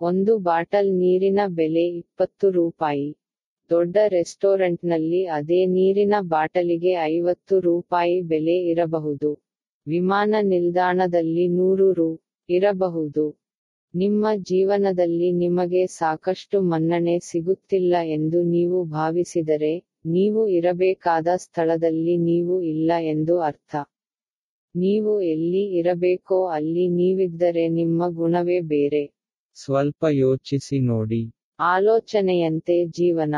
ಒಂದು ಬಾಟಲ್ ನೀರಿನ ಬೆಲೆ ಇಪ್ಪತ್ತು ರೂಪಾಯಿ. ದೊಡ್ಡ ರೆಸ್ಟೋರೆಂಟ್ನಲ್ಲಿ ಅದೇ ನೀರಿನ ಬಾಟಲಿಗೆ ಐವತ್ತು ರೂಪಾಯಿ ಬೆಲೆ ಇರಬಹುದು. ವಿಮಾನ ನಿಲ್ದಾಣದಲ್ಲಿ ನೂರು ರು ಇರಬಹುದು. ನಿಮ್ಮ ಜೀವನದಲ್ಲಿ ನಿಮಗೆ ಸಾಕಷ್ಟು ಮನ್ನಣೆ ಸಿಗುತ್ತಿಲ್ಲ ಎಂದು ನೀವು ಭಾವಿಸಿದರೆ, ನೀವು ಇರಬೇಕಾದ ಸ್ಥಳದಲ್ಲಿ ನೀವು ಇಲ್ಲ ಎಂದು ಅರ್ಥ. ನೀವು ಎಲ್ಲಿ ಇರಬೇಕೋ ಅಲ್ಲಿ ನೀವಿದ್ದರೆ ನಿಮ್ಮ ಗುಣವೇ ಬೇರೆ. ಸ್ವಲ್ಪ ಯೋಚಿಸಿ ನೋಡಿ. ಆಲೋಚನೆಯಂತೆ ಜೀವನ.